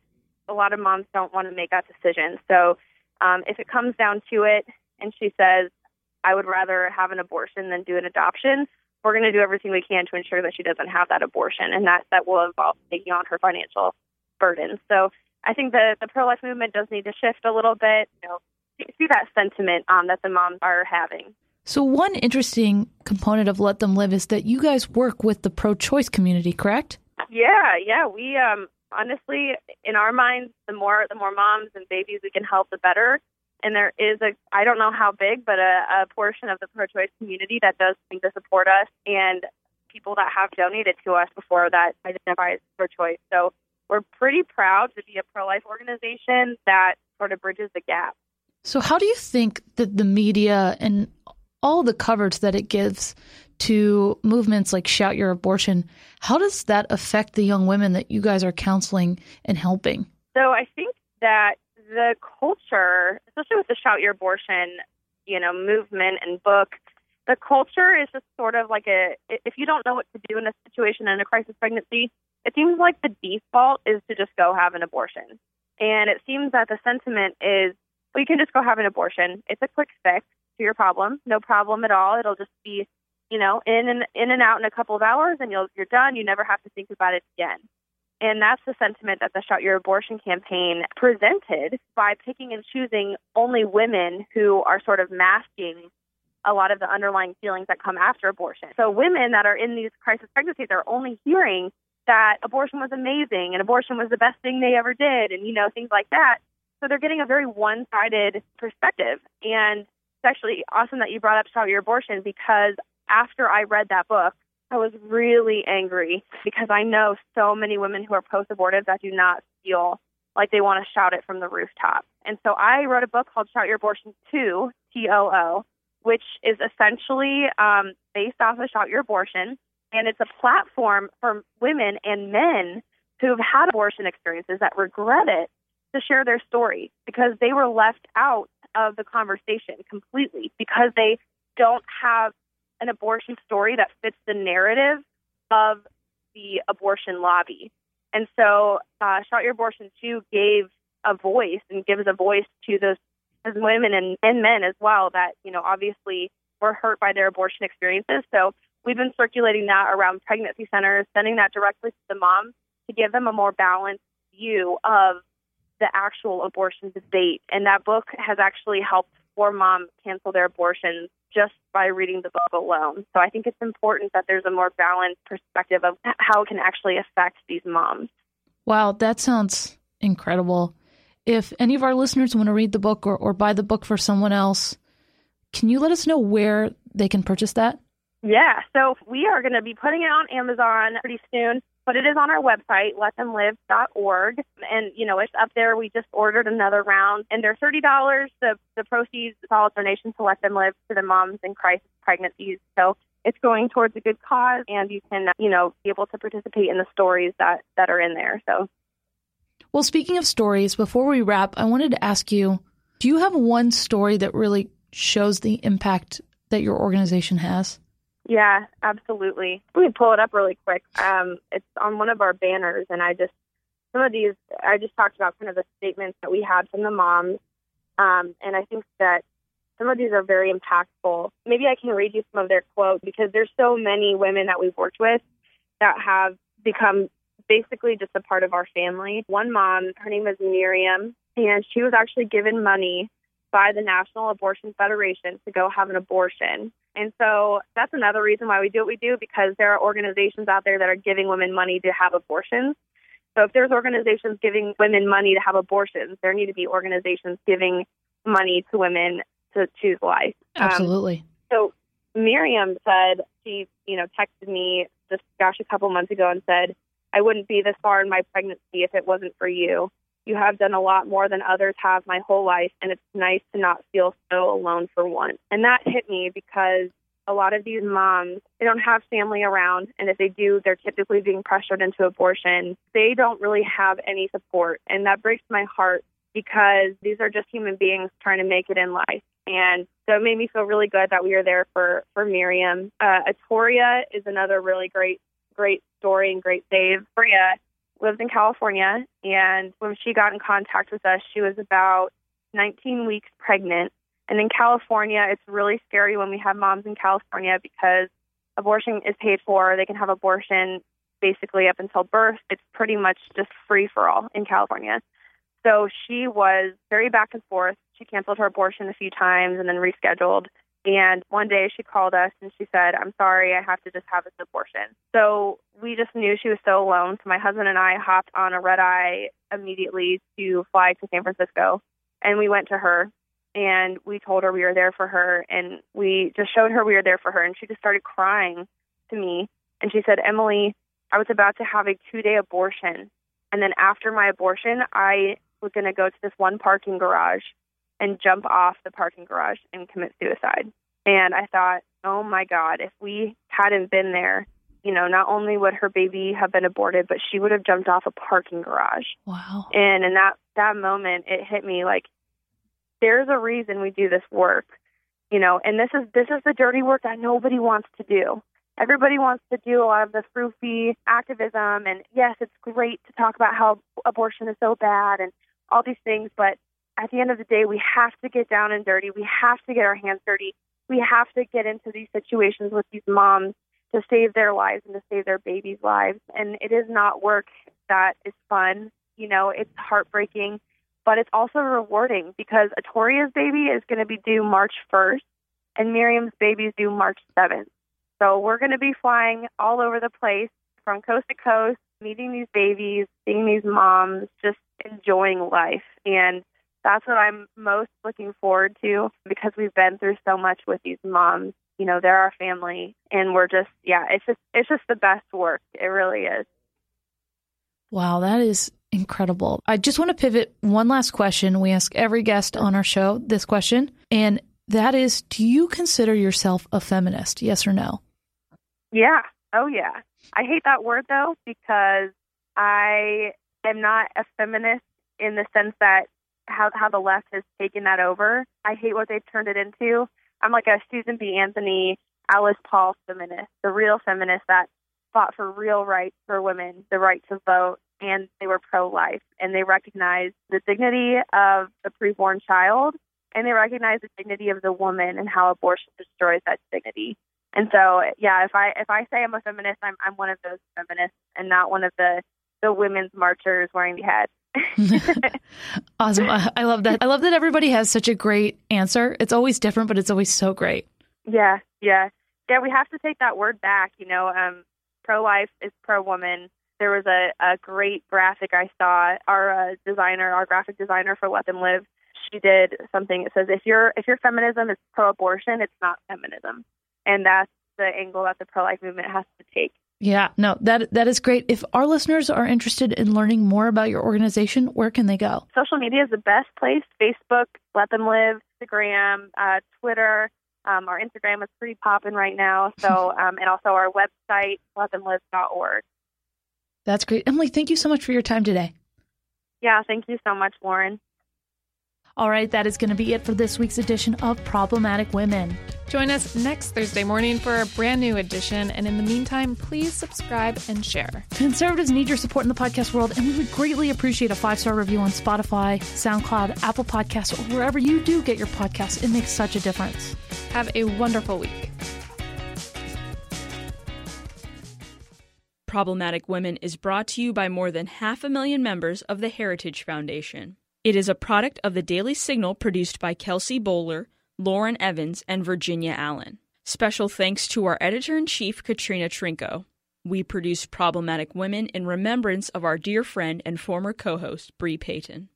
a lot of moms don't want to make that decision. So um, if it comes down to it, and she says, I would rather have an abortion than do an adoption, we're going to do everything we can to ensure that she doesn't have that abortion, and that that will involve taking on her financial burden. So I think the the pro life movement does need to shift a little bit. You know, see that sentiment um, that the moms are having. So one interesting component of Let Them Live is that you guys work with the pro choice community, correct? Yeah, yeah. We um honestly, in our minds, the more the more moms and babies we can help, the better and there is a I don't know how big, but a, a portion of the pro-choice community that does seem to support us, and people that have donated to us before that identify as pro-choice. So we're pretty proud to be a pro-life organization that sort of bridges the gap. So how do you think that the media and all the coverage that it gives to movements like Shout Your Abortion, how does that affect the young women that you guys are counseling and helping? So I think that the culture, especially with the Shout Your Abortion, you know, movement and book, the culture is just sort of like a if you don't know what to do in a situation in a crisis pregnancy, it seems like the default is to just go have an abortion. And it seems that the sentiment is, well, you can just go have an abortion. It's a quick fix to your problem, no problem at all. It'll just be, you know, in and in and out in a couple of hours, and you'll you're done. You never have to think about it again. And that's the sentiment that the Shout Your Abortion campaign presented by picking and choosing only women who are sort of masking a lot of the underlying feelings that come after abortion. So women that are in these crisis pregnancies are only hearing that abortion was amazing and abortion was the best thing they ever did and you know things like that. So they're getting a very one-sided perspective. And it's actually awesome that you brought up Shout Your Abortion because after I read that book, I was really angry because I know so many women who are post abortive that do not feel like they want to shout it from the rooftop. And so I wrote a book called Shout Your Abortion Too, T O O, which is essentially um, based off of Shout Your Abortion. And it's a platform for women and men who've had abortion experiences that regret it to share their story because they were left out of the conversation completely because they don't have an abortion story that fits the narrative of the abortion lobby. And so, uh, Shout Your Abortion Too gave a voice and gives a voice to those, those women and, and men as well that, you know, obviously were hurt by their abortion experiences. So, we've been circulating that around pregnancy centers, sending that directly to the moms to give them a more balanced view of the actual abortion debate. And that book has actually helped four moms cancel their abortions just by reading the book alone. So I think it's important that there's a more balanced perspective of how it can actually affect these moms. Wow, that sounds incredible. If any of our listeners want to read the book or, or buy the book for someone else, can you let us know where they can purchase that? Yeah, so we are going to be putting it on Amazon pretty soon. But it is on our website, letthemlive.org. And, you know, it's up there. We just ordered another round and they're $30. The, the proceeds, it's all donations to Let Them Live to the moms in crisis pregnancies. So it's going towards a good cause and you can, you know, be able to participate in the stories that, that are in there. So. Well, speaking of stories, before we wrap, I wanted to ask you, do you have one story that really shows the impact that your organization has? Yeah, absolutely. Let me pull it up really quick. Um, it's on one of our banners, and I just some of these I just talked about kind of the statements that we had from the moms, um, and I think that some of these are very impactful. Maybe I can read you some of their quotes because there's so many women that we've worked with that have become basically just a part of our family. One mom, her name is Miriam, and she was actually given money by the National Abortion Federation to go have an abortion. And so that's another reason why we do what we do because there are organizations out there that are giving women money to have abortions. So if there's organizations giving women money to have abortions, there need to be organizations giving money to women to choose life. Um, Absolutely. Um, so Miriam said she, you know, texted me just gosh a couple months ago and said, I wouldn't be this far in my pregnancy if it wasn't for you. You have done a lot more than others have my whole life, and it's nice to not feel so alone for once. And that hit me because a lot of these moms, they don't have family around, and if they do, they're typically being pressured into abortion. They don't really have any support, and that breaks my heart because these are just human beings trying to make it in life. And so it made me feel really good that we were there for for Miriam. Uh, Atoria is another really great great story and great save. Bria lives in California, and when she got in contact with us, she was about 19 weeks pregnant. And in California, it's really scary when we have moms in California because abortion is paid for. They can have abortion basically up until birth. It's pretty much just free for all in California. So she was very back and forth. She canceled her abortion a few times and then rescheduled. And one day she called us and she said, I'm sorry, I have to just have this abortion. So we just knew she was so alone. So my husband and I hopped on a red eye immediately to fly to San Francisco. And we went to her and we told her we were there for her. And we just showed her we were there for her. And she just started crying to me. And she said, Emily, I was about to have a two day abortion. And then after my abortion, I was going to go to this one parking garage and jump off the parking garage and commit suicide. And I thought, oh my God, if we hadn't been there, you know, not only would her baby have been aborted, but she would have jumped off a parking garage. Wow. And in that that moment, it hit me like there's a reason we do this work, you know, and this is this is the dirty work that nobody wants to do. Everybody wants to do a lot of the froofy activism, and yes, it's great to talk about how abortion is so bad and all these things, but at the end of the day, we have to get down and dirty. We have to get our hands dirty. We have to get into these situations with these moms to save their lives and to save their babies' lives. And it is not work that is fun. You know, it's heartbreaking, but it's also rewarding because Atoria's baby is going to be due March 1st and Miriam's baby is due March 7th. So we're going to be flying all over the place from coast to coast, meeting these babies, seeing these moms, just enjoying life. And that's what I'm most looking forward to because we've been through so much with these moms. You know, they're our family and we're just yeah, it's just it's just the best work. It really is. Wow, that is incredible. I just want to pivot one last question. We ask every guest on our show this question, and that is do you consider yourself a feminist? Yes or no? Yeah. Oh yeah. I hate that word though because I am not a feminist in the sense that how how the left has taken that over. I hate what they've turned it into. I'm like a Susan B. Anthony, Alice Paul feminist, the real feminist that fought for real rights for women, the right to vote, and they were pro-life, and they recognized the dignity of the preborn child, and they recognize the dignity of the woman and how abortion destroys that dignity. And so, yeah, if I if I say I'm a feminist, I'm I'm one of those feminists, and not one of the the women's marchers wearing the hat. awesome. I love that. I love that everybody has such a great answer. It's always different, but it's always so great. Yeah, yeah. Yeah, we have to take that word back. You know, um, pro life is pro woman. There was a, a great graphic I saw. Our uh, designer, our graphic designer for Let Them Live, she did something. It says if your if your feminism is pro abortion, it's not feminism, and that's the angle that the pro life movement has to take. Yeah, no, that that is great. If our listeners are interested in learning more about your organization, where can they go? Social media is the best place. Facebook, Let Them Live, Instagram, uh, Twitter. Um, our Instagram is pretty popping right now. So, um, and also our website, letthemlive.org. That's great. Emily, thank you so much for your time today. Yeah, thank you so much, Lauren. All right, that is going to be it for this week's edition of Problematic Women. Join us next Thursday morning for a brand new edition. And in the meantime, please subscribe and share. Conservatives need your support in the podcast world, and we would greatly appreciate a five star review on Spotify, SoundCloud, Apple Podcasts, or wherever you do get your podcasts. It makes such a difference. Have a wonderful week. Problematic Women is brought to you by more than half a million members of the Heritage Foundation. It is a product of the Daily Signal produced by Kelsey Bolar, Lauren Evans, and Virginia Allen. Special thanks to our editor in chief, Katrina Trinko. We produce Problematic Women in remembrance of our dear friend and former co host, Bre Payton.